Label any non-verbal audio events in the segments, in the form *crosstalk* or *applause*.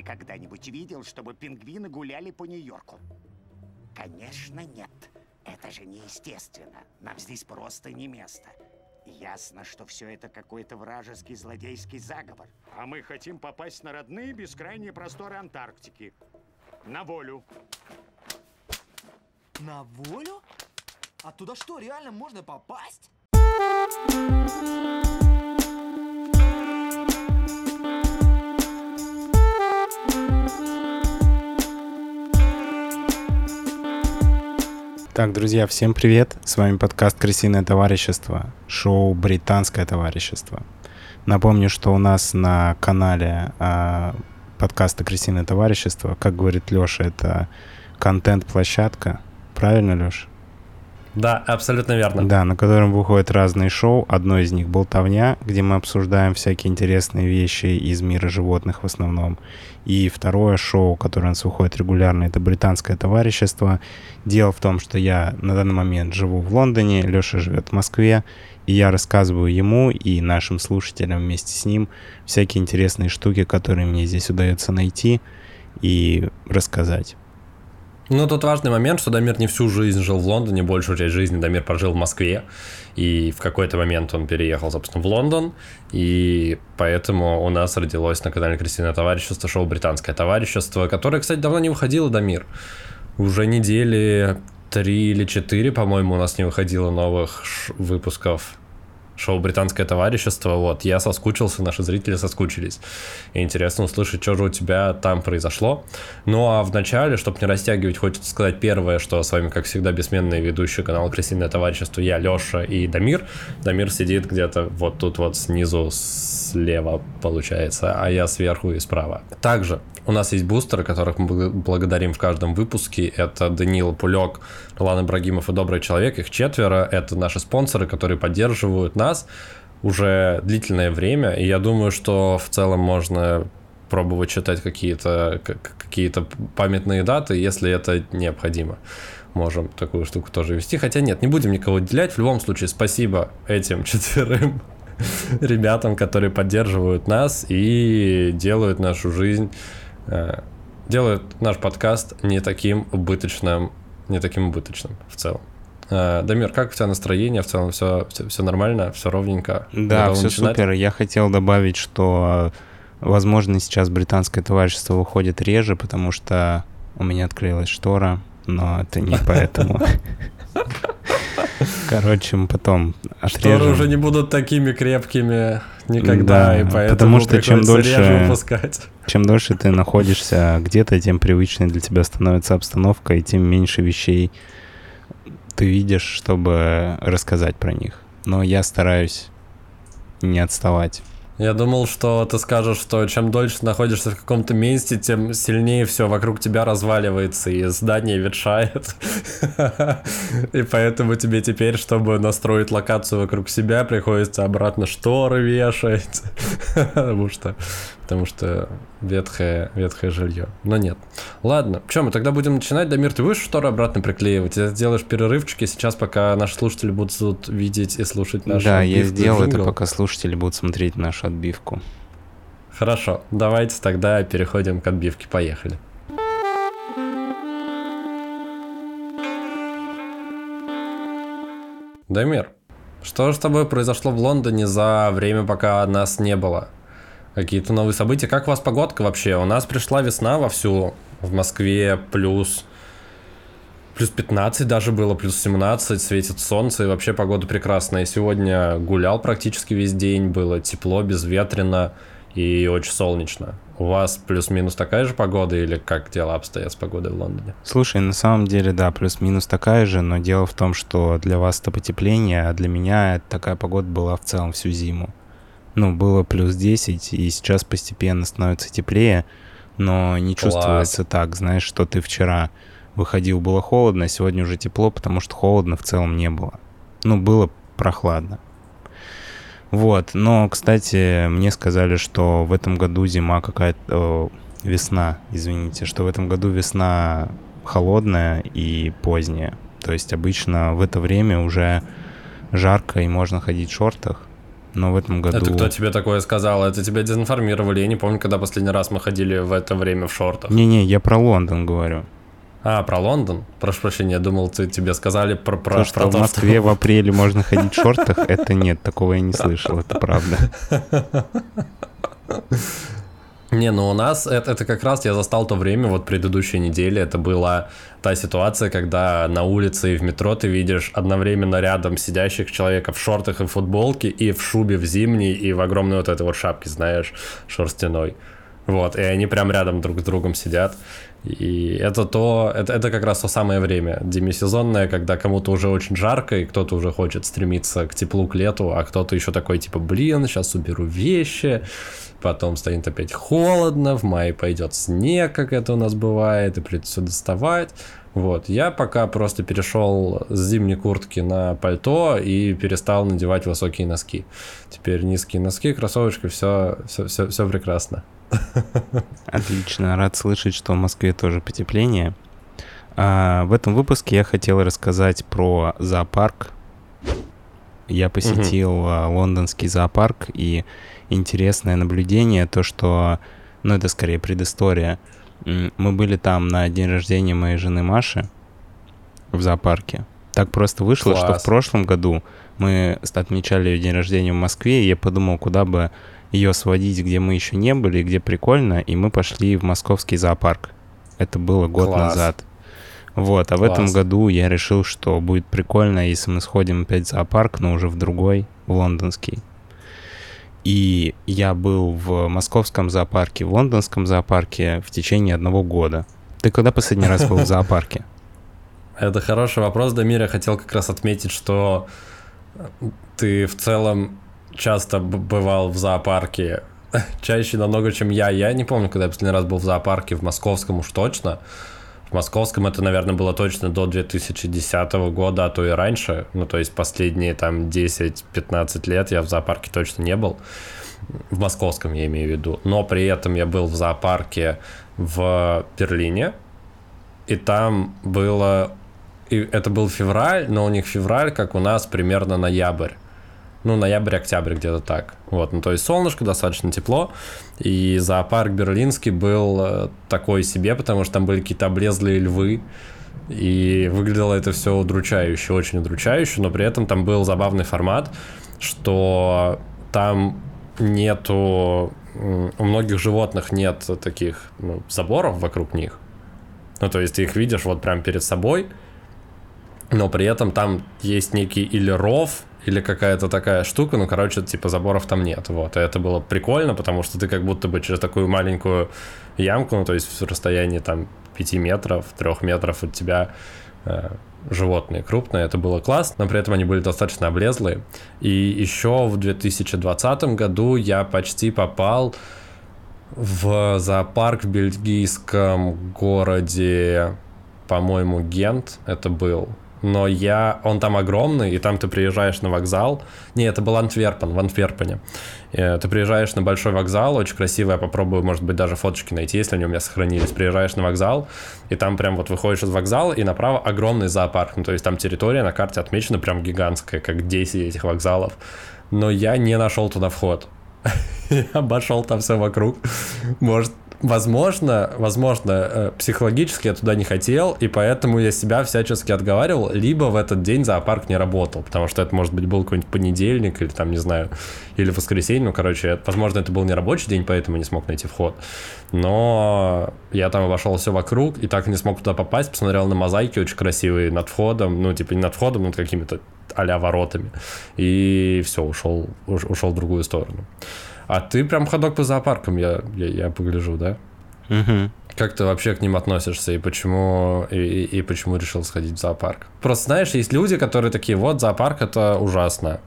ты когда-нибудь видел, чтобы пингвины гуляли по Нью-Йорку? Конечно, нет. Это же неестественно. Нам здесь просто не место. Ясно, что все это какой-то вражеский злодейский заговор. А мы хотим попасть на родные бескрайние просторы Антарктики. На волю. На волю? А туда что, реально можно попасть? Так, друзья, всем привет! С вами подкаст «Крысиное товарищество», шоу «Британское товарищество». Напомню, что у нас на канале э, подкаста «Крысиное товарищество», как говорит Леша, это контент-площадка. Правильно, Леша? Да, абсолютно верно. Да, на котором выходят разные шоу. Одно из них «Болтовня», где мы обсуждаем всякие интересные вещи из мира животных в основном. И второе шоу, которое у нас выходит регулярно, это «Британское товарищество». Дело в том, что я на данный момент живу в Лондоне, Леша живет в Москве, и я рассказываю ему и нашим слушателям вместе с ним всякие интересные штуки, которые мне здесь удается найти и рассказать. Ну, тут важный момент, что Дамир не всю жизнь жил в Лондоне, большую часть жизни Дамир прожил в Москве, и в какой-то момент он переехал, собственно, в Лондон, и поэтому у нас родилось на канале Кристина Товарищество шоу «Британское товарищество», которое, кстати, давно не выходило, Дамир. Уже недели три или четыре, по-моему, у нас не выходило новых выпусков шоу «Британское товарищество». Вот, я соскучился, наши зрители соскучились. И интересно услышать, что же у тебя там произошло. Ну а в начале, чтобы не растягивать, хочется сказать первое, что с вами, как всегда, бессменные ведущие канала «Крысиное товарищество». Я, Леша и Дамир. Дамир сидит где-то вот тут вот снизу слева, получается, а я сверху и справа. Также у нас есть бустеры, которых мы благодарим в каждом выпуске. Это Данил Пулек, Ролан Ибрагимов и Добрый Человек. Их четверо. Это наши спонсоры, которые поддерживают нас уже длительное время. И я думаю, что в целом можно пробовать читать какие-то какие памятные даты, если это необходимо. Можем такую штуку тоже вести. Хотя нет, не будем никого отделять. В любом случае, спасибо этим *laughs* четверым ребятам, которые поддерживают нас и делают нашу жизнь Э, делают наш подкаст не таким убыточным, не таким убыточным в целом. Э, Дамир, как у тебя настроение? В целом все, все, все нормально, все ровненько? Да, Готов все начинать? супер. Я хотел добавить, что, возможно, сейчас британское товарищество выходит реже, потому что у меня открылась штора, но это не *laughs* поэтому. Короче, мы потом отрежем. Шторы уже не будут такими крепкими никогда, да, и поэтому потому что чем дольше, выпускать. чем дольше ты находишься где-то, тем привычнее для тебя становится обстановка, и тем меньше вещей ты видишь, чтобы рассказать про них. Но я стараюсь не отставать. Я думал, что ты скажешь, что чем дольше находишься в каком-то месте, тем сильнее все вокруг тебя разваливается и здание ветшает. *laughs* И поэтому тебе теперь, чтобы настроить локацию вокруг себя, приходится обратно шторы вешать. Потому что потому что ветхое, ветхое жилье. Но нет. Ладно, что, мы тогда будем начинать. Дамир, ты будешь шторы обратно приклеивать? Ты сделаешь перерывчики сейчас, пока наши слушатели будут видеть и слушать нашу Да, я сделал это, пока слушатели будут смотреть нашу отбивку. Хорошо, давайте тогда переходим к отбивке. Поехали. Дамир, что же с тобой произошло в Лондоне за время, пока нас не было? какие-то новые события. Как у вас погодка вообще? У нас пришла весна вовсю. В Москве плюс плюс 15 даже было, плюс 17, светит солнце, и вообще погода прекрасная. Сегодня гулял практически весь день, было тепло, безветренно и очень солнечно. У вас плюс-минус такая же погода или как дела обстоят с погодой в Лондоне? Слушай, на самом деле, да, плюс-минус такая же, но дело в том, что для вас это потепление, а для меня такая погода была в целом всю зиму ну, было плюс 10, и сейчас постепенно становится теплее, но не Класс. чувствуется так, знаешь, что ты вчера выходил, было холодно, а сегодня уже тепло, потому что холодно в целом не было. Ну, было прохладно. Вот, но, кстати, мне сказали, что в этом году зима какая-то... весна, извините, что в этом году весна холодная и поздняя. То есть обычно в это время уже жарко и можно ходить в шортах, Но в этом году... Это кто тебе такое сказал? Это тебя дезинформировали. Я не помню, когда последний раз мы ходили в это время в шортах. Не-не, я про Лондон говорю. А, про Лондон? Прошу прощения, я думал, ты, тебе сказали про, про, То, что про в Москве в апреле можно ходить в *laughs* шортах, это нет, такого я не слышал, это правда. Не, ну у нас это, это как раз я застал то время, вот предыдущей неделе, это была та ситуация, когда на улице и в метро ты видишь одновременно рядом сидящих человека в шортах и футболке, и в шубе в зимней, и в огромной вот этой вот шапке, знаешь, шерстяной. Вот, и они прям рядом друг с другом сидят. И это то, это, это как раз то самое время, демисезонное, когда кому-то уже очень жарко, и кто-то уже хочет стремиться к теплу, к лету, а кто-то еще такой, типа, блин, сейчас уберу вещи, потом станет опять холодно, в мае пойдет снег, как это у нас бывает, и придется все доставать. Вот, я пока просто перешел с зимней куртки на пальто и перестал надевать высокие носки. Теперь низкие носки, кроссовочки, все, все, все, все прекрасно. *laughs* Отлично, рад слышать, что в Москве тоже потепление. А, в этом выпуске я хотел рассказать про зоопарк. Я посетил угу. лондонский зоопарк и интересное наблюдение, то, что, ну, это скорее предыстория. Мы были там на день рождения моей жены Маши в зоопарке. Так просто вышло, Класс. что в прошлом году мы отмечали ее день рождения в Москве, и я подумал, куда бы ее сводить, где мы еще не были, где прикольно, и мы пошли в московский зоопарк. Это было год Класс. назад. Вот, а Класс. в этом году я решил, что будет прикольно, если мы сходим опять в зоопарк, но уже в другой, в лондонский. И я был в московском зоопарке, в лондонском зоопарке в течение одного года. Ты когда последний раз был в зоопарке? *laughs* Это хороший вопрос, Дамир. Я хотел как раз отметить, что ты в целом часто бывал в зоопарке. *laughs* Чаще намного, чем я. Я не помню, когда я последний раз был в зоопарке, в московском уж точно. В московском это, наверное, было точно до 2010 года, а то и раньше. Ну, то есть последние там 10-15 лет я в зоопарке точно не был. В московском я имею в виду. Но при этом я был в зоопарке в Берлине. И там было... И это был февраль, но у них февраль, как у нас, примерно ноябрь ну, ноябрь-октябрь где-то так. Вот, ну, то есть солнышко, достаточно тепло, и зоопарк берлинский был э, такой себе, потому что там были какие-то облезлые львы, и выглядело это все удручающе, очень удручающе, но при этом там был забавный формат, что там нету, у многих животных нет таких ну, заборов вокруг них, ну, то есть ты их видишь вот прям перед собой, но при этом там есть некий или ров, или какая-то такая штука, ну, короче, типа заборов там нет, вот, и это было прикольно, потому что ты как будто бы через такую маленькую ямку, ну, то есть в расстоянии там 5 метров, 3 метров от тебя э, животные крупные, это было классно, но при этом они были достаточно облезлые, и еще в 2020 году я почти попал в зоопарк в бельгийском городе, по-моему, Гент это был, но я... Он там огромный, и там ты приезжаешь на вокзал. Не, это был Антверпен, в Антверпене. И ты приезжаешь на большой вокзал, очень красиво, я попробую, может быть, даже фоточки найти, если они у меня сохранились. Приезжаешь на вокзал, и там прям вот выходишь из вокзала, и направо огромный зоопарк. Ну, то есть там территория на карте отмечена прям гигантская, как 10 этих вокзалов. Но я не нашел туда вход. *laughs* Я обошел там все вокруг. Может, возможно, возможно, э, психологически я туда не хотел, и поэтому я себя всячески отговаривал, либо в этот день зоопарк не работал, потому что это, может быть, был какой-нибудь понедельник, или там, не знаю, или воскресенье, ну, короче, возможно, это был не рабочий день, поэтому не смог найти вход. Но я там обошел все вокруг, и так не смог туда попасть, посмотрел на мозаики очень красивые над входом, ну, типа не над входом, но какими-то а воротами, и все, ушел, ушел в другую сторону. А ты прям ходок по зоопаркам, я, я, я погляжу, да? Угу. Как ты вообще к ним относишься и почему, и, и, и почему решил сходить в зоопарк? Просто знаешь, есть люди, которые такие, вот зоопарк это ужасно.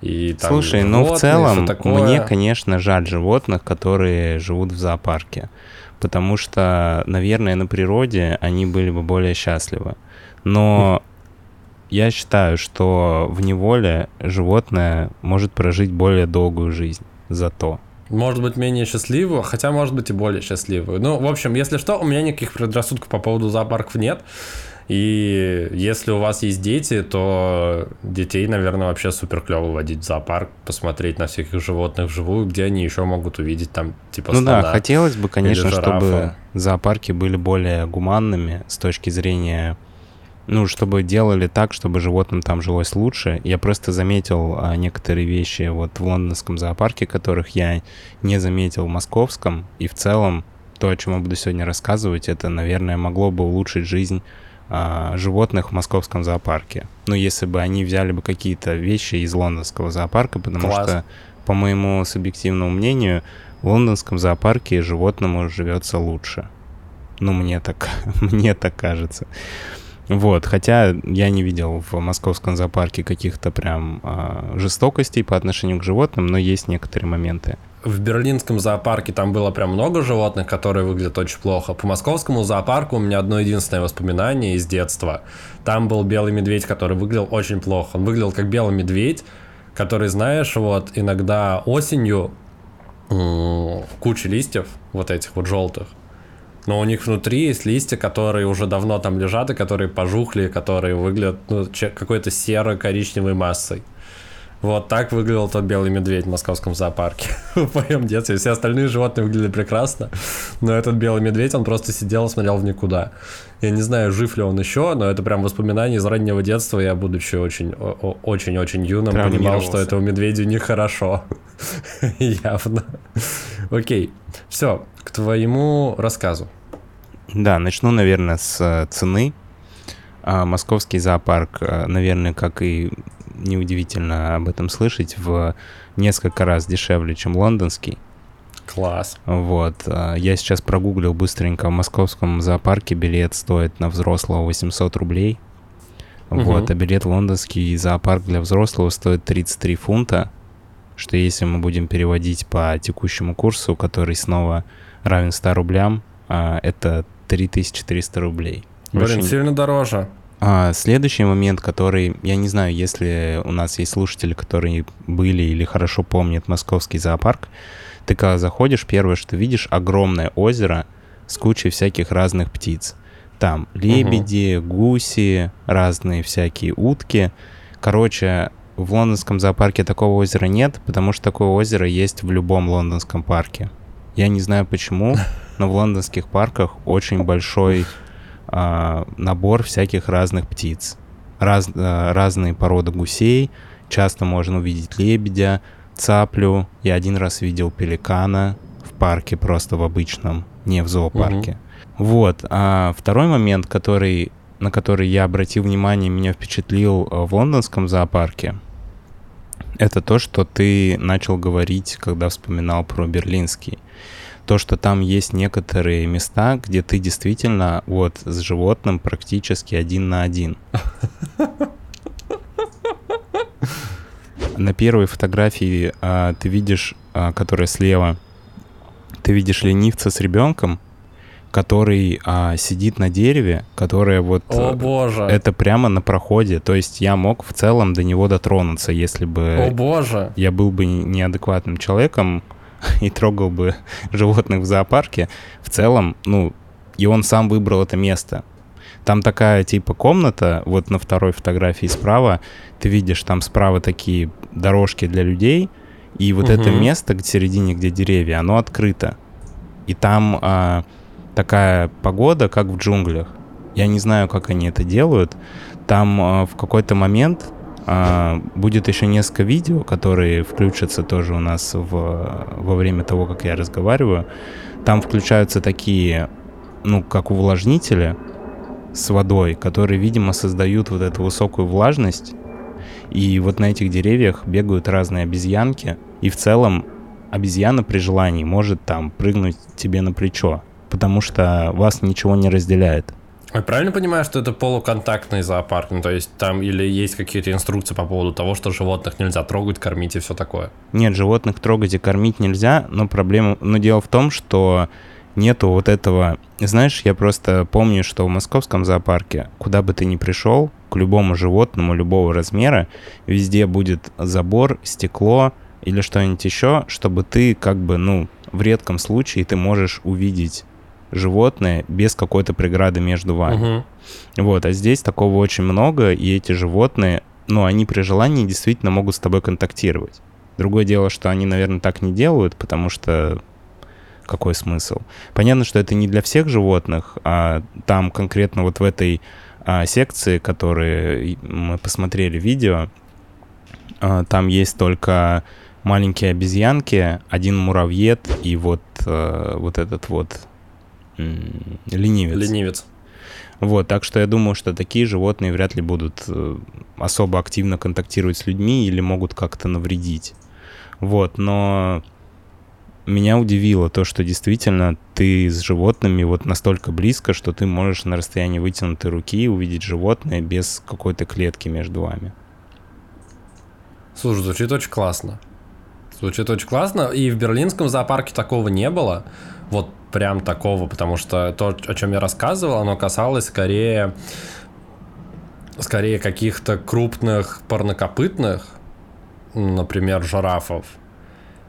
И там Слушай, ну в целом мне, конечно, жаль животных, которые живут в зоопарке. Потому что, наверное, на природе они были бы более счастливы. Но я считаю, что в неволе животное может прожить более долгую жизнь зато. Может быть, менее счастливую, хотя, может быть, и более счастливую. Ну, в общем, если что, у меня никаких предрассудков по поводу зоопарков нет. И если у вас есть дети, то детей, наверное, вообще супер клево водить в зоопарк, посмотреть на всяких животных вживую, где они еще могут увидеть там типа Ну да, хотелось бы, конечно, чтобы зоопарки были более гуманными с точки зрения, ну, чтобы делали так, чтобы животным там жилось лучше. Я просто заметил а, некоторые вещи вот в лондонском зоопарке, которых я не заметил в московском, и в целом то, о чем я буду сегодня рассказывать, это, наверное, могло бы улучшить жизнь а, животных в московском зоопарке. Ну, если бы они взяли бы какие-то вещи из лондонского зоопарка, потому Класс. что, по моему субъективному мнению, в лондонском зоопарке животному живется лучше. Ну, мне так, *laughs* мне так кажется. Вот, хотя я не видел в московском зоопарке каких-то прям а, жестокостей по отношению к животным, но есть некоторые моменты. В берлинском зоопарке там было прям много животных, которые выглядят очень плохо. По московскому зоопарку у меня одно единственное воспоминание из детства. Там был белый медведь, который выглядел очень плохо. Он выглядел как белый медведь, который, знаешь, вот иногда осенью куча листьев, вот этих вот желтых, но у них внутри есть листья, которые уже давно там лежат, и которые пожухли, которые выглядят ну, какой-то серо-коричневой массой. Вот так выглядел тот белый медведь в московском зоопарке *laughs* в моем детстве. Все остальные животные выглядели прекрасно, но этот белый медведь, он просто сидел и смотрел в никуда. Я не знаю, жив ли он еще, но это прям воспоминание из раннего детства. Я, будучи очень, о- о- очень-очень юным, понимал, что этому медведю нехорошо. *laughs* Явно. Окей, все, к твоему рассказу. Да, начну, наверное, с э, цены. А, Московский зоопарк, э, наверное, как и неудивительно об этом слышать, в несколько раз дешевле, чем лондонский. Класс. Вот. а, Я сейчас прогуглил быстренько. В московском зоопарке билет стоит на взрослого 800 рублей. Вот. Мгм. А билет в лондонский зоопарк для взрослого стоит 33 фунта. Что если мы будем переводить по текущему курсу, который снова равен 100 рублям, а, это 3300 рублей. Блин, Очень- сильно дороже. а, следующий момент, который, я не знаю, если у нас есть слушатели, которые были или хорошо помнят московский зоопарк, ты когда заходишь, первое, что видишь, огромное озеро с кучей всяких разных птиц. Там лебеди, гуси, разные всякие утки. Короче, в лондонском зоопарке такого озера нет, потому что такое озеро есть в любом лондонском парке. Я не знаю почему, *laughs* но в лондонских парках очень большой а, набор всяких разных птиц. Раз, а, разные породы гусей. Часто можно увидеть лебедя, цаплю. Я один раз видел пеликана в парке, просто в обычном, не в зоопарке. Вот. А второй момент, который, на который я обратил внимание, меня впечатлил а, в лондонском зоопарке, это то, что ты начал говорить, когда вспоминал про берлинский то, что там есть некоторые места, где ты действительно вот с животным практически один на один. На первой фотографии а, ты видишь, а, которая слева, ты видишь ленивца с ребенком, который а, сидит на дереве, которое вот О э, боже. это прямо на проходе. То есть я мог в целом до него дотронуться, если бы О боже. я был бы неадекватным человеком *laughs* и трогал бы животных в зоопарке, в целом, ну, и он сам выбрал это место. Там такая типа комната, вот на второй фотографии справа, ты видишь, там справа такие дорожки для людей, и вот это Мгм. место к середине, где деревья, оно открыто. И там а, такая погода, как в джунглях. Я не знаю, как они это делают. Там а, в какой-то момент будет еще несколько видео, которые включатся тоже у нас в, во время того, как я разговариваю. Там включаются такие, ну, как увлажнители с водой, которые, видимо, создают вот эту высокую влажность. И вот на этих деревьях бегают разные обезьянки. И в целом обезьяна при желании может там прыгнуть тебе на плечо, потому что вас ничего не разделяет. Я правильно понимаю, что это полуконтактный зоопарк? Ну, то есть там или есть какие-то инструкции по поводу того, что животных нельзя трогать, кормить и все такое? Нет, животных трогать и кормить нельзя, но проблема... Но дело в том, что нету вот этого... Знаешь, я просто помню, что в московском зоопарке, куда бы ты ни пришел, к любому животному любого размера, везде будет забор, стекло или что-нибудь еще, чтобы ты как бы, ну, в редком случае ты можешь увидеть животное без какой-то преграды между вами. Вот, а здесь такого очень много, и эти животные, ну, они при желании действительно могут с тобой контактировать. Другое дело, что они, наверное, так не делают, потому что какой смысл? Понятно, что это не для всех животных, а там конкретно вот в этой а, секции, которые мы посмотрели видео, а, там есть только маленькие обезьянки, один муравьед и вот, а, вот этот вот ленивец. Ленивец. Вот, так что я думаю, что такие животные вряд ли будут э, особо активно контактировать с людьми или могут как-то навредить. Вот, но меня удивило то, что действительно ты с животными вот настолько близко, что ты можешь на расстоянии вытянутой руки увидеть животное без какой-то клетки между вами. Слушай, звучит очень классно. Звучит очень классно. И в берлинском зоопарке такого не было. Вот прям такого, потому что то, о чем я рассказывал, оно касалось скорее скорее каких-то крупных парнокопытных, например, жирафов.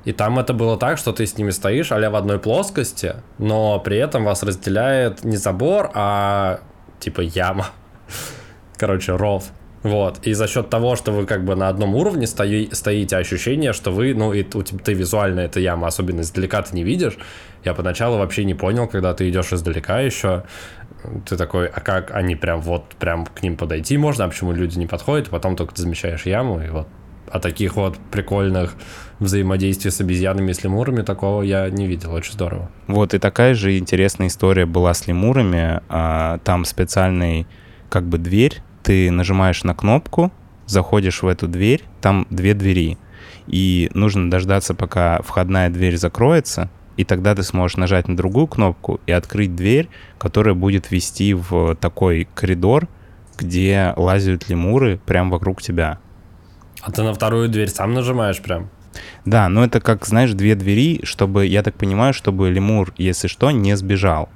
И там это было так, что ты с ними стоишь а в одной плоскости, но при этом вас разделяет не забор, а типа яма. *laughs* Короче, ров. Вот. И за счет того, что вы как бы на одном уровне стои, стоите, ощущение, что вы, ну, и у тебя, ты визуально эта яма, особенно издалека ты не видишь. Я поначалу вообще не понял, когда ты идешь издалека еще. Ты такой, а как они прям вот, прям к ним подойти можно, а почему люди не подходят? Потом только ты замечаешь яму, и вот о таких вот прикольных взаимодействий с обезьянами и с лемурами такого я не видел. Очень здорово. Вот и такая же интересная история была с лемурами. А, там специальный как бы дверь ты нажимаешь на кнопку, заходишь в эту дверь, там две двери, и нужно дождаться, пока входная дверь закроется, и тогда ты сможешь нажать на другую кнопку и открыть дверь, которая будет вести в такой коридор, где лазят лемуры прямо вокруг тебя. А ты на вторую дверь сам нажимаешь прям? Да, но это как, знаешь, две двери, чтобы, я так понимаю, чтобы лемур, если что, не сбежал.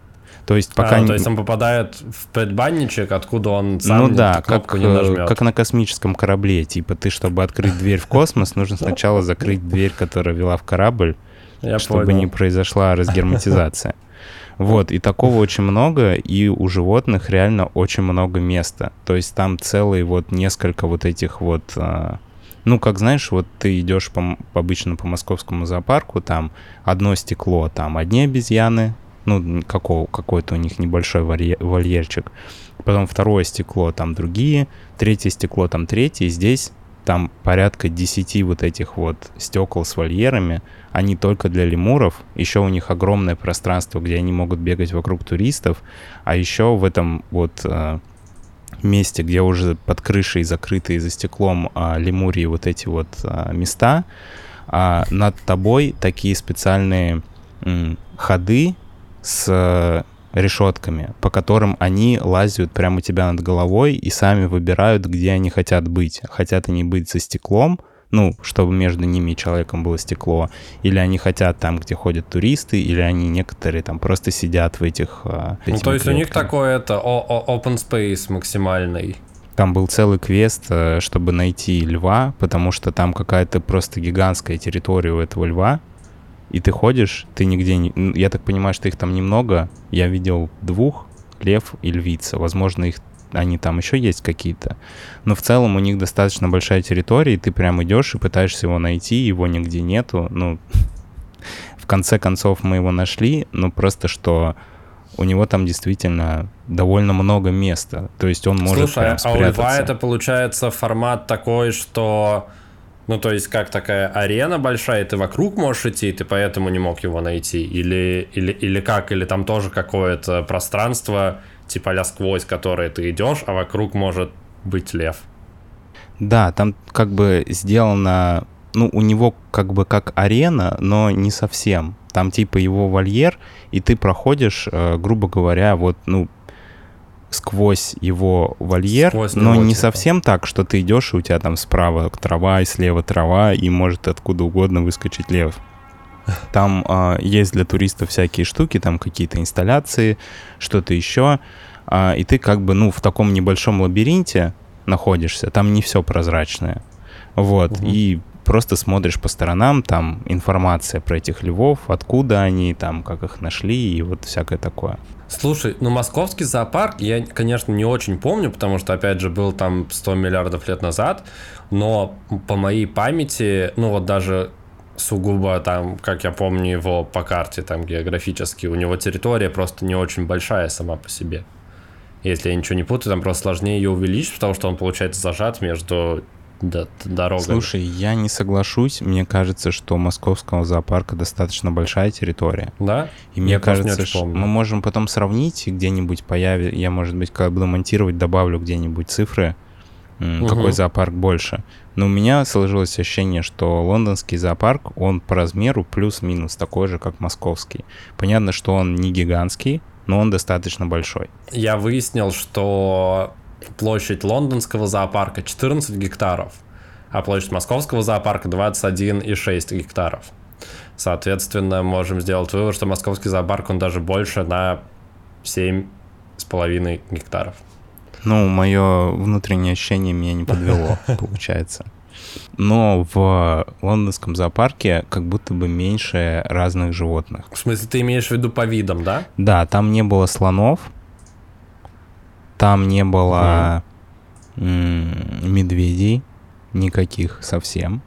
То есть пока... А, то есть он попадает в предбанничек, откуда он сам ну, да, как, не нажмет. как на космическом корабле. Типа ты, чтобы открыть дверь в космос, нужно сначала закрыть дверь, которая вела в корабль, Я чтобы понял. не произошла разгерметизация. Вот, и такого очень много, и у животных реально очень много места. То есть там целые вот несколько вот этих вот... А, ну, как знаешь, вот ты идешь по, обычно по московскому зоопарку, там одно стекло, там одни обезьяны, ну, какого, какой-то у них небольшой вольерчик. Потом второе стекло, там другие, третье стекло, там третье. И здесь там порядка 10 вот этих вот стекол с вольерами. Они только для лемуров. Еще у них огромное пространство, где они могут бегать вокруг туристов. А еще в этом вот э, месте, где уже под крышей закрытые за стеклом э, лемурии вот эти вот э, места, э, над тобой такие специальные ходы, с э, решетками, по которым они лазят прямо у тебя над головой и сами выбирают, где они хотят быть. Хотят они быть за стеклом, ну, чтобы между ними и человеком было стекло, или они хотят там, где ходят туристы, или они некоторые там просто сидят в этих... Э, ну, то есть клетками. у них такой это open space максимальный. Там был целый квест, э, чтобы найти льва, потому что там какая-то просто гигантская территория у этого льва, и ты ходишь, ты нигде не... Я так понимаю, что их там немного. Я видел двух, лев и львица. Возможно, их они там еще есть какие-то. Но в целом у них достаточно большая территория, и ты прям идешь и пытаешься его найти, его нигде нету. Ну, *laughs* в конце концов мы его нашли, но просто что у него там действительно довольно много места. То есть он может Слушай, прям спрятаться. а у льва это получается формат такой, что ну, то есть, как такая арена большая, ты вокруг можешь идти, и ты поэтому не мог его найти? Или, или, или как? Или там тоже какое-то пространство, типа а сквозь которое ты идешь, а вокруг может быть лев? Да, там как бы сделано, ну, у него как бы как арена, но не совсем. Там типа его вольер, и ты проходишь, э, грубо говоря, вот, ну, сквозь его вольер, сквозь но него, не типа. совсем так, что ты идешь, и у тебя там справа трава, и слева трава, и может откуда угодно выскочить лев. Там э, есть для туристов всякие штуки, там какие-то инсталляции, что-то еще. Э, и ты как бы, ну, в таком небольшом лабиринте находишься, там не все прозрачное. Вот. Угу. И просто смотришь по сторонам, там информация про этих львов, откуда они, там, как их нашли и вот всякое такое. Слушай, ну московский зоопарк я, конечно, не очень помню, потому что, опять же, был там 100 миллиардов лет назад, но по моей памяти, ну вот даже сугубо там, как я помню его по карте, там географически, у него территория просто не очень большая сама по себе. Если я ничего не путаю, там просто сложнее ее увеличить, потому что он, получается, зажат между д- дорогами. Слушай, я не соглашусь. Мне кажется, что московского зоопарка достаточно большая территория. Да? И мне Я просто не кажется, что помню. мы можем потом сравнить и где-нибудь появится. Я, может быть, когда буду монтировать, добавлю где-нибудь цифры, м, какой зоопарк больше. Но у меня сложилось ощущение, что лондонский зоопарк, он по размеру плюс-минус такой же, как московский. Понятно, что он не гигантский, но он достаточно большой. Я выяснил, что площадь лондонского зоопарка 14 гектаров, а площадь московского зоопарка 21,6 гектаров. Соответственно, можем сделать вывод, что московский зоопарк, он даже больше на 7,5 гектаров. Ну, мое внутреннее ощущение меня не подвело, *laughs* получается. Но в лондонском зоопарке как будто бы меньше разных животных. В смысле, ты имеешь в виду по видам, да? Да, там не было слонов, там не было м, медведей никаких совсем.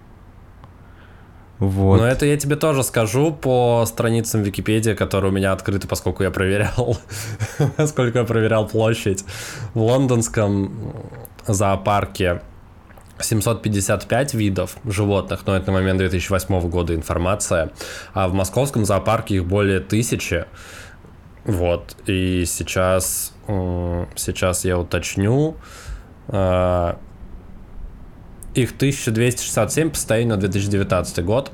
Вот. Но это я тебе тоже скажу по страницам Википедии, которые у меня открыты, поскольку я проверял, *laughs* поскольку я проверял площадь. В лондонском зоопарке 755 видов животных, но это на момент 2008 года информация, а в московском зоопарке их более тысячи. Вот, и сейчас, сейчас я уточню, а, их 1267 по состоянию на 2019 год.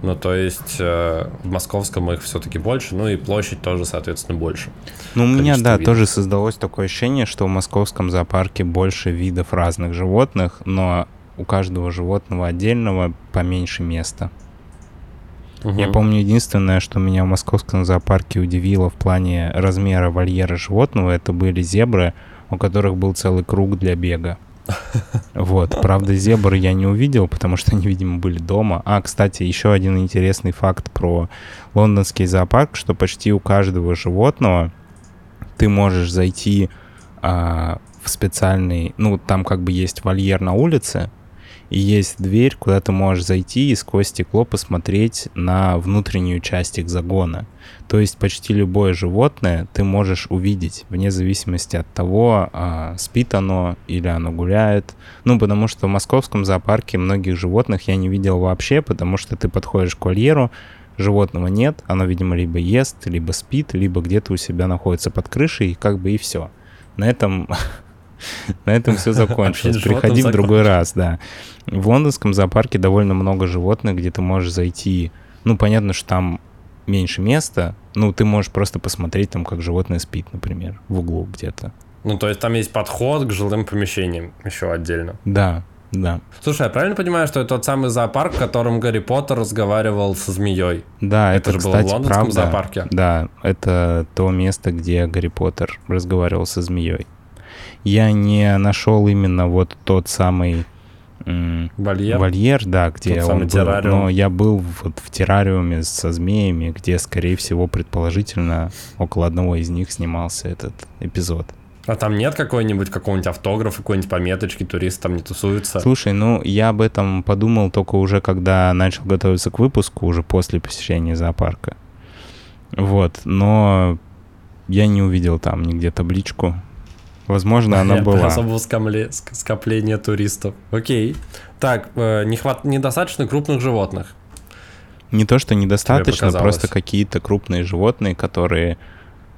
Ну, то есть э, в московском их все-таки больше, ну и площадь тоже, соответственно, больше. Ну, у меня, да, видов. тоже создалось такое ощущение, что в московском зоопарке больше видов разных животных, но у каждого животного отдельного поменьше места. Я Мгм. помню, единственное, что меня в московском зоопарке удивило в плане размера вольера животного, это были зебры, у которых был целый круг для бега. *laughs* Вот, правда, зебр я не увидел, потому что они, видимо, были дома. А, кстати, еще один интересный факт про лондонский зоопарк, что почти у каждого животного ты можешь зайти а, в специальный, ну, там как бы есть вольер на улице, и есть дверь, куда ты можешь зайти и сквозь стекло посмотреть на внутреннюю часть их загона. То есть почти любое животное ты можешь увидеть, вне зависимости от того, а, спит оно или оно гуляет. Ну, потому что в московском зоопарке многих животных я не видел вообще, потому что ты подходишь к вольеру, животного нет, оно, видимо, либо ест, либо спит, либо где-то у себя находится под крышей, и как бы и все. На этом *laughs* *laughs* на этом все закончилось. Приходи в другой раз, да. В лондонском зоопарке довольно много животных, где ты можешь зайти. Ну, понятно, что там меньше места. Ну, ты можешь просто посмотреть там, как животное спит, например, в углу где-то. Ну, то есть там есть подход к жилым помещениям еще отдельно. Да, да. Слушай, я правильно понимаю, что это тот самый зоопарк, в котором Гарри Поттер разговаривал со змеей? Да, Это это, же было в кстати, лондонском правда. зоопарке? Да, это то место, где Гарри Поттер разговаривал со змеей. Я не нашел именно вот тот самый Вольер? вольер, да, где Тот он был. террариум. Но я был вот в террариуме со змеями, где, скорее всего, предположительно, около одного из них снимался этот эпизод. А там нет какой-нибудь какого-нибудь автографа, какой-нибудь пометочки, туристы там не тусуются? Слушай, ну я об этом подумал только уже, когда начал готовиться к выпуску, уже после посещения зоопарка. Вот, но я не увидел там нигде табличку. Возможно, она Я была. Особого скомле- ск- скопления туристов. Окей. Так, э, не хват... недостаточно крупных животных. Не то, что недостаточно, просто какие-то крупные животные, которые,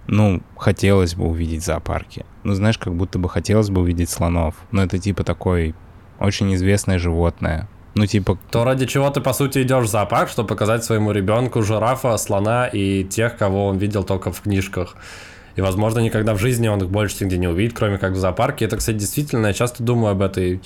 ну, хотелось бы увидеть в зоопарке. Ну, знаешь, как будто бы хотелось бы увидеть слонов. Но это типа такой очень известное животное. Ну, типа, То ради чего ты, по сути, идешь в зоопарк, чтобы показать своему ребенку жирафа, слона и тех, кого он видел только в книжках. И, возможно, никогда в жизни он их больше нигде не увидит, кроме как в зоопарке. Это, кстати, действительно, я часто думаю об этой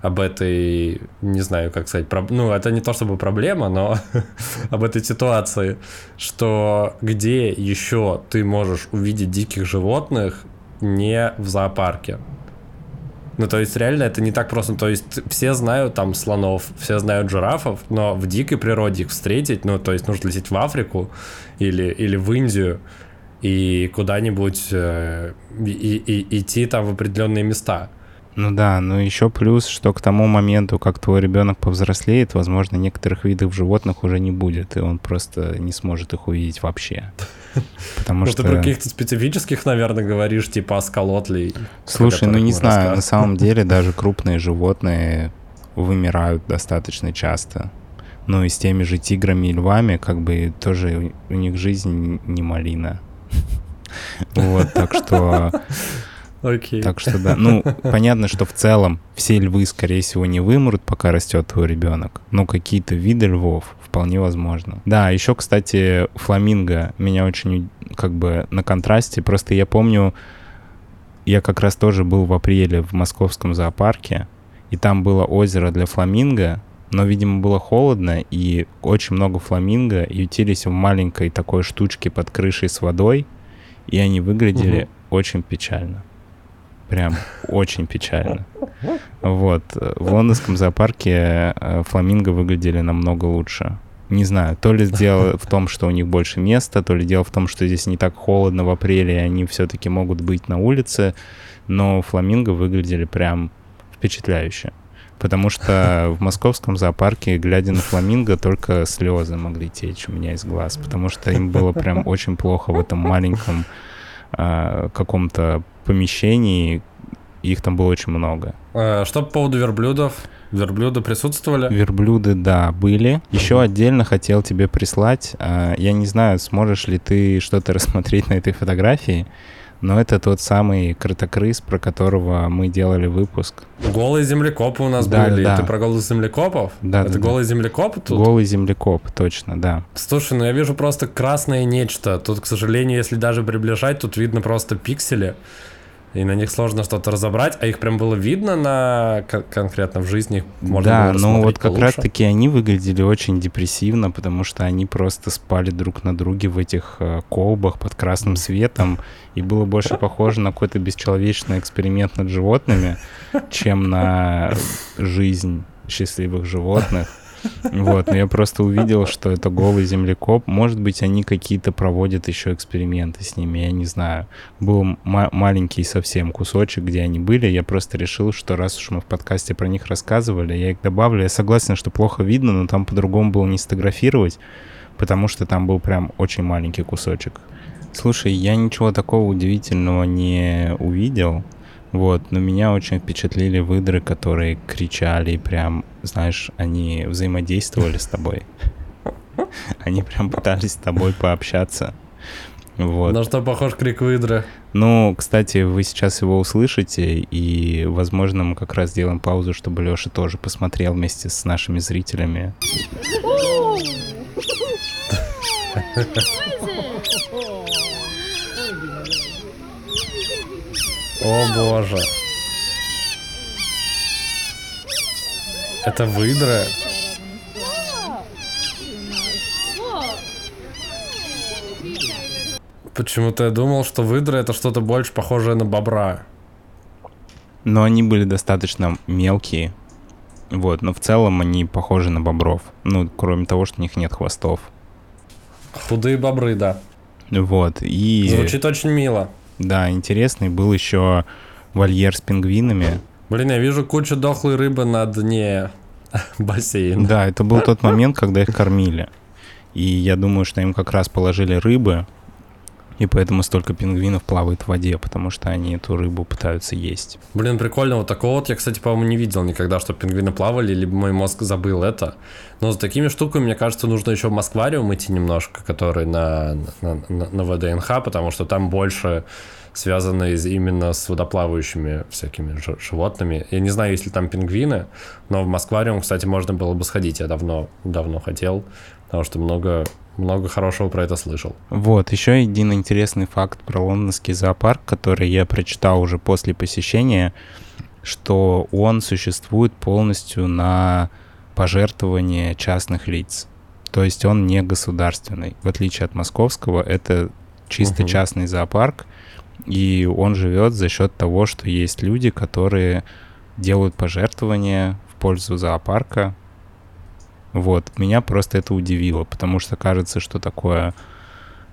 об этой, не знаю, как сказать, проб- ну, это не то чтобы проблема, но *laughs* об этой ситуации, что где еще ты можешь увидеть диких животных не в зоопарке? Ну, то есть, реально, это не так просто. То есть, все знают там слонов, все знают жирафов, но в дикой природе их встретить, ну, то есть, нужно лететь в Африку или, или в Индию и куда-нибудь э, и, и, идти там в определенные места. Ну да, но еще плюс, что к тому моменту, как твой ребенок повзрослеет, возможно, некоторых видов животных уже не будет, и он просто не сможет их увидеть вообще. *laughs* Потому ну, что... ты про каких-то специфических, наверное, говоришь, типа осколотлей. Слушай, ну не знаю, на самом *laughs* деле даже крупные животные вымирают достаточно часто. Ну и с теми же тиграми и львами, как бы тоже у них жизнь не малина. *laughs* Вот, так что Окей. Так что да. Ну, понятно, что в целом все львы, скорее всего, не вымрут, пока растет твой ребенок. Но какие-то виды львов вполне возможно. Да, еще, кстати, фламинго меня очень как бы на контрасте. Просто я помню, я как раз тоже был в апреле в московском зоопарке, и там было озеро для фламинго, но, видимо, было холодно, и очень много фламинго ютились в маленькой такой штучке под крышей с водой, и они выглядели угу. очень печально. Прям очень печально. Вот. В лондонском зоопарке э, фламинго выглядели намного лучше. Не знаю, то ли дело в том, что у них больше места, то ли дело в том, что здесь не так холодно в апреле, и они все-таки могут быть на улице, но фламинго выглядели прям впечатляюще. Потому что в московском зоопарке, глядя на фламинго, только слезы могли течь у меня из глаз, потому что им было прям очень плохо в этом маленьком э, каком-то помещений, их там было очень много. А, что по поводу верблюдов? Верблюды присутствовали? Верблюды, да, были. Еще отдельно хотел тебе прислать. А, я не знаю, сможешь ли ты что-то *laughs* рассмотреть на этой фотографии, но это тот самый кротокрыс, про которого мы делали выпуск. Голые землекопы у нас да, были. Да. Ты про голых землекопов? Да. Это да, голый да. землекоп тут? Голый землекоп, точно, да. Слушай, ну я вижу просто красное нечто. Тут, к сожалению, если даже приближать, тут видно просто пиксели и на них сложно что-то разобрать, а их прям было видно на конкретно в жизни. Можно да, было но вот как раз таки они выглядели очень депрессивно, потому что они просто спали друг на друге в этих э, колбах под красным светом, и было больше *laughs* похоже на какой-то бесчеловечный эксперимент над животными, чем на *laughs* жизнь счастливых животных. Вот, но я просто увидел, что это голый землекоп. Может быть, они какие-то проводят еще эксперименты с ними, я не знаю. Был маленький совсем кусочек, где они были. Я просто решил, что раз уж мы в подкасте про них рассказывали, я их добавлю. Я согласен, что плохо видно, но там по-другому было не сфотографировать, потому что там был прям очень маленький кусочек. Слушай, я ничего такого удивительного не увидел. Вот, но меня очень впечатлили выдры, которые кричали, прям, знаешь, они взаимодействовали с тобой. Они прям пытались с тобой пообщаться. Вот. На что похож крик выдры? Ну, кстати, вы сейчас его услышите, и, возможно, мы как раз сделаем паузу, чтобы Леша тоже посмотрел вместе с нашими зрителями. О боже. Это выдра? Почему-то я думал, что выдра это что-то больше похожее на бобра. Но они были достаточно мелкие. Вот, но в целом они похожи на бобров. Ну, кроме того, что у них нет хвостов. Худые бобры, да. Вот, и... Звучит очень мило. Да, интересный был еще вольер с пингвинами. Блин, я вижу кучу дохлой рыбы на дне *laughs* бассейна. Да, это был тот момент, когда их кормили. И я думаю, что им как раз положили рыбы, и поэтому столько пингвинов плавает в воде, потому что они эту рыбу пытаются есть. Блин, прикольно. Вот такого вот я, кстати, по-моему, не видел никогда, что пингвины плавали, либо мой мозг забыл это. Но за такими штуками, мне кажется, нужно еще в Москвариум идти немножко, который на, на, на, на ВДНХ, потому что там больше связано именно с водоплавающими всякими животными. Я не знаю, есть ли там пингвины, но в Москвариум, кстати, можно было бы сходить. Я давно, давно хотел, потому что много много хорошего про это слышал. Вот, еще один интересный факт про лондонский зоопарк, который я прочитал уже после посещения, что он существует полностью на пожертвование частных лиц. То есть он не государственный. В отличие от московского, это чисто частный зоопарк, и он живет за счет того, что есть люди, которые делают пожертвования в пользу зоопарка. Вот, меня просто это удивило, потому что кажется, что такое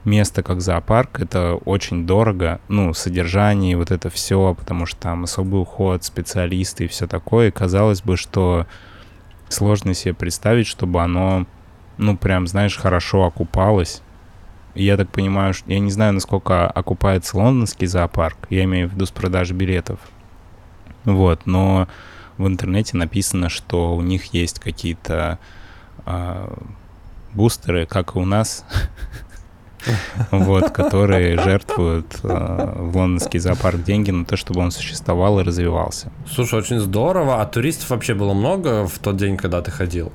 место, как зоопарк, это очень дорого, ну, содержание, вот это все, потому что там особый уход, специалисты и все такое. И казалось бы, что сложно себе представить, чтобы оно, ну, прям, знаешь, хорошо окупалось. И я так понимаю, что я не знаю, насколько окупается лондонский зоопарк, я имею в виду с продажи билетов. Вот, но в интернете написано, что у них есть какие-то бустеры, как и у нас, *laughs* вот, которые жертвуют э, в лондонский зоопарк деньги на то, чтобы он существовал и развивался. Слушай, очень здорово. А туристов вообще было много в тот день, когда ты ходил?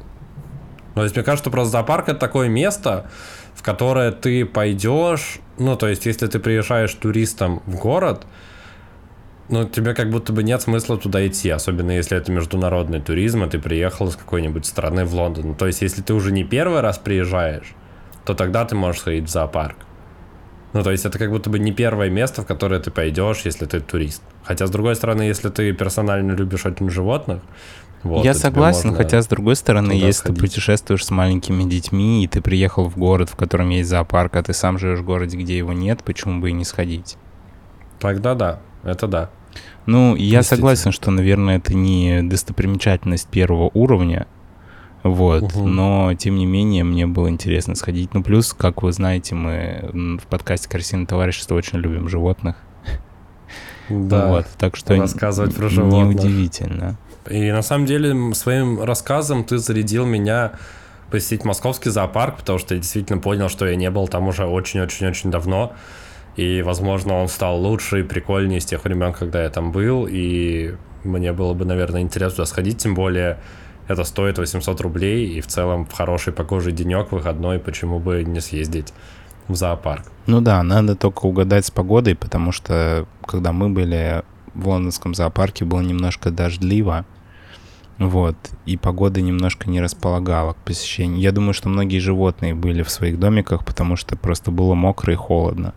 Ну, то есть, мне кажется, что просто зоопарк это такое место, в которое ты пойдешь. Ну, то есть, если ты приезжаешь туристом в город, ну, тебе как будто бы нет смысла туда идти, особенно если это международный туризм, и ты приехал из какой-нибудь страны в Лондон. Ну, то есть, если ты уже не первый раз приезжаешь, то тогда ты можешь сходить в зоопарк. Ну, то есть это как будто бы не первое место, в которое ты пойдешь, если ты турист. Хотя, с другой стороны, если ты персонально любишь очень животных, вот, Я согласен, хотя, с другой стороны, если сходить. ты путешествуешь с маленькими детьми, и ты приехал в город, в котором есть зоопарк, а ты сам живешь в городе, где его нет, почему бы и не сходить? Тогда да, это да. Ну, я согласен, что, наверное, это не достопримечательность первого уровня, вот, Угу. но, тем не менее, мне было интересно сходить. Ну, плюс, как вы знаете, мы в подкасте «Красивое товарищество» очень любим животных, Да. вот, так что рассказывать про животных. неудивительно. И на самом деле своим рассказом ты зарядил меня посетить московский зоопарк, потому что я действительно понял, что я не был там уже очень-очень-очень давно. И, возможно, он стал лучше и прикольнее с тех времен, когда я там был. И мне было бы, наверное, интересно туда сходить, тем более это стоит 800 рублей, и в целом в хороший погожий денек, выходной, почему бы не съездить в зоопарк. Ну да, надо только угадать с погодой, потому что когда мы были в лондонском зоопарке, было немножко дождливо, вот, и погода немножко не располагала к посещению. Я думаю, что многие животные были в своих домиках, потому что просто было мокро и холодно.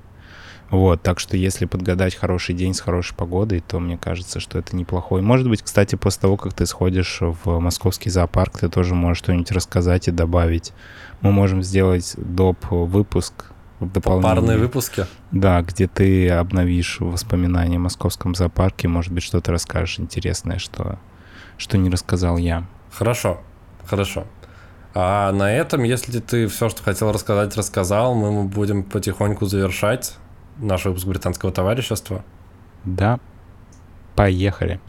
Вот, так что если подгадать хороший день с хорошей погодой, то мне кажется, что это неплохой. Может быть, кстати, после того, как ты сходишь в московский зоопарк, ты тоже можешь что-нибудь рассказать и добавить. Мы можем сделать доп. выпуск в дополнение. Парные выпуски. Да, где ты обновишь воспоминания о московском зоопарке, может быть, что-то расскажешь интересное, что, что не рассказал я. Хорошо, хорошо. А на этом, если ты все, что хотел рассказать, рассказал, мы будем потихоньку завершать наш выпуск британского товарищества. Да, поехали.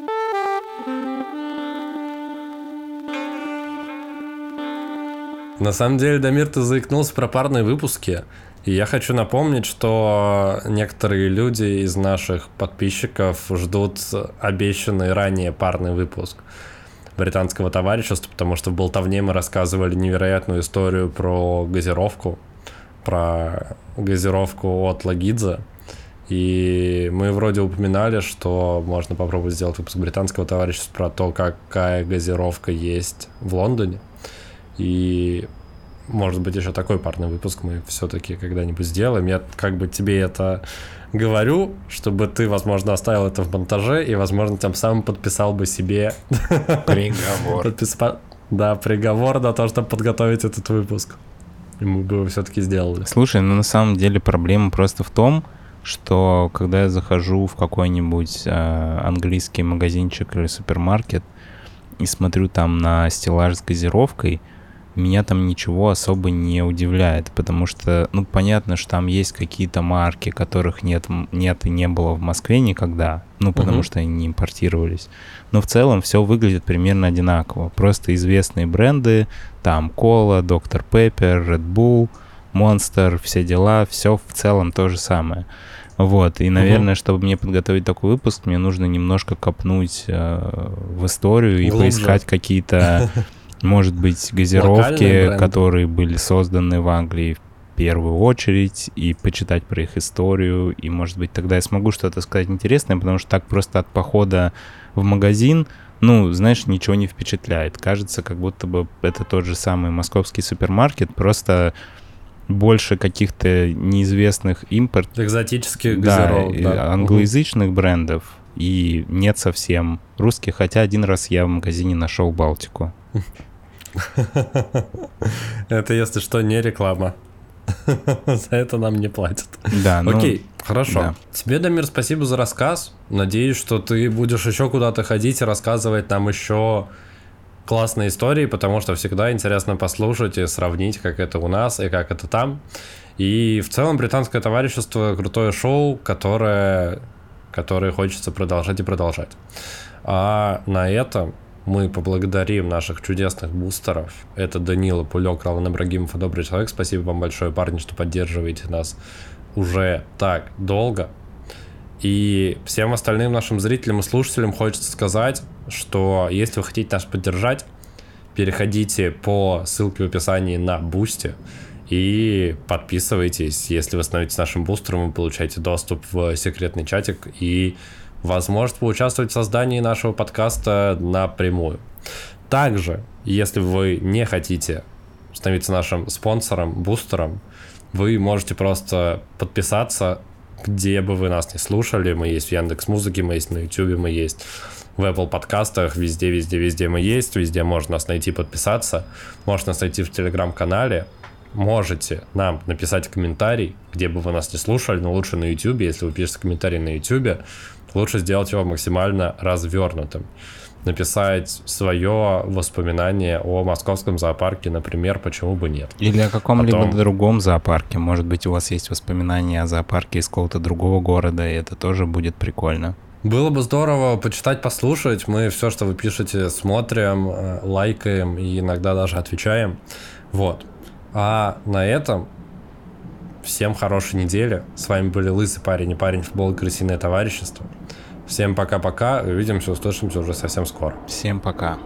На самом деле, Дамир, ты заикнулся про парные выпуски. И я хочу напомнить, что некоторые люди из наших подписчиков ждут обещанный ранее парный выпуск британского товарищества, потому что в болтовне мы рассказывали невероятную историю про газировку, про газировку от Лагидзе. И мы вроде упоминали, что можно попробовать сделать выпуск британского товарищества про то, какая газировка есть в Лондоне. И может быть еще такой парный выпуск мы все-таки когда-нибудь сделаем. Я как бы тебе это говорю, чтобы ты, возможно, оставил это в монтаже и, возможно, тем самым подписал бы себе Приговор. *laughs* подпис- да, приговор на то, чтобы подготовить этот выпуск. И бы все-таки сделали. Слушай, ну на самом деле проблема просто в том, что когда я захожу в какой-нибудь э, английский магазинчик или супермаркет и смотрю там на стеллаж с газировкой, меня там ничего особо не удивляет, потому что, ну, понятно, что там есть какие-то марки, которых нет, нет и не было в Москве никогда, ну, потому Мгм. что они не импортировались. Но в целом все выглядит примерно одинаково. Просто известные бренды, там Кола, Доктор Пеппер, Red Bull, Monster, все дела, все в целом то же самое. Вот, и, наверное, чтобы мне подготовить такой выпуск, мне нужно немножко копнуть э, в историю и Глубже. поискать какие-то, *laughs* может быть, газировки, которые были созданы в Англии в первую очередь, и почитать про их историю, и, может быть, тогда я смогу что-то сказать интересное, потому что так просто от похода в магазин, ну, знаешь, ничего не впечатляет. Кажется, как будто бы это тот же самый московский супермаркет, просто больше каких-то неизвестных импорт, Экзотических да, газировок, и да. англоязычных брендов и нет совсем русских, хотя один раз я в магазине нашел Балтику. *laughs* Это, если что, не реклама. *laughs* За это нам не платят. Да, ну, Окей, хорошо. да. Тебе, Дамир, спасибо за рассказ. Надеюсь, что ты будешь еще куда-то ходить и рассказывать нам еще классные истории, потому что всегда интересно послушать и сравнить, как это у нас и как это там. И в целом британское товарищество крутое шоу, которое, которое хочется продолжать и продолжать. А на этом мы поблагодарим наших чудесных бустеров. Это Данила Пулек, Ралан Ибрагимов и Добрый Человек. Спасибо вам большое, парни, что поддерживаете нас уже так долго. И всем остальным нашим зрителям и слушателям хочется сказать, что если вы хотите нас поддержать, переходите по ссылке в описании на Boosty и подписывайтесь. Если вы становитесь нашим бустером, вы получаете доступ в секретный чатик и возможность поучаствовать в создании нашего подкаста напрямую. Также, если вы не хотите становиться нашим спонсором, бустером, вы можете просто подписаться, где бы вы нас не слушали. Мы есть в Яндекс Музыке, мы есть на YouTube, мы есть в Apple подкастах, везде, везде, везде мы есть, везде можно нас найти, подписаться. Можно нас найти в Телеграм-канале. Можете нам написать комментарий, где бы вы нас не слушали, но лучше на YouTube. Если вы пишете комментарий на YouTube, лучше сделать его максимально развернутым. Написать свое воспоминание о московском зоопарке, например, почему бы нет. Или о каком-либо Потом- другом зоопарке. Может быть, у вас есть воспоминания о зоопарке из какого-то другого города, и это тоже будет прикольно. Было бы здорово почитать, послушать. Мы все, что вы пишете, смотрим, э, лайкаем и иногда даже отвечаем. Вот. А на этом всем хорошей недели. С вами были Лысый парень и парень футбол и крысиное товарищество. Всем пока-пока. Увидимся, услышимся уже совсем скоро. Всем пока.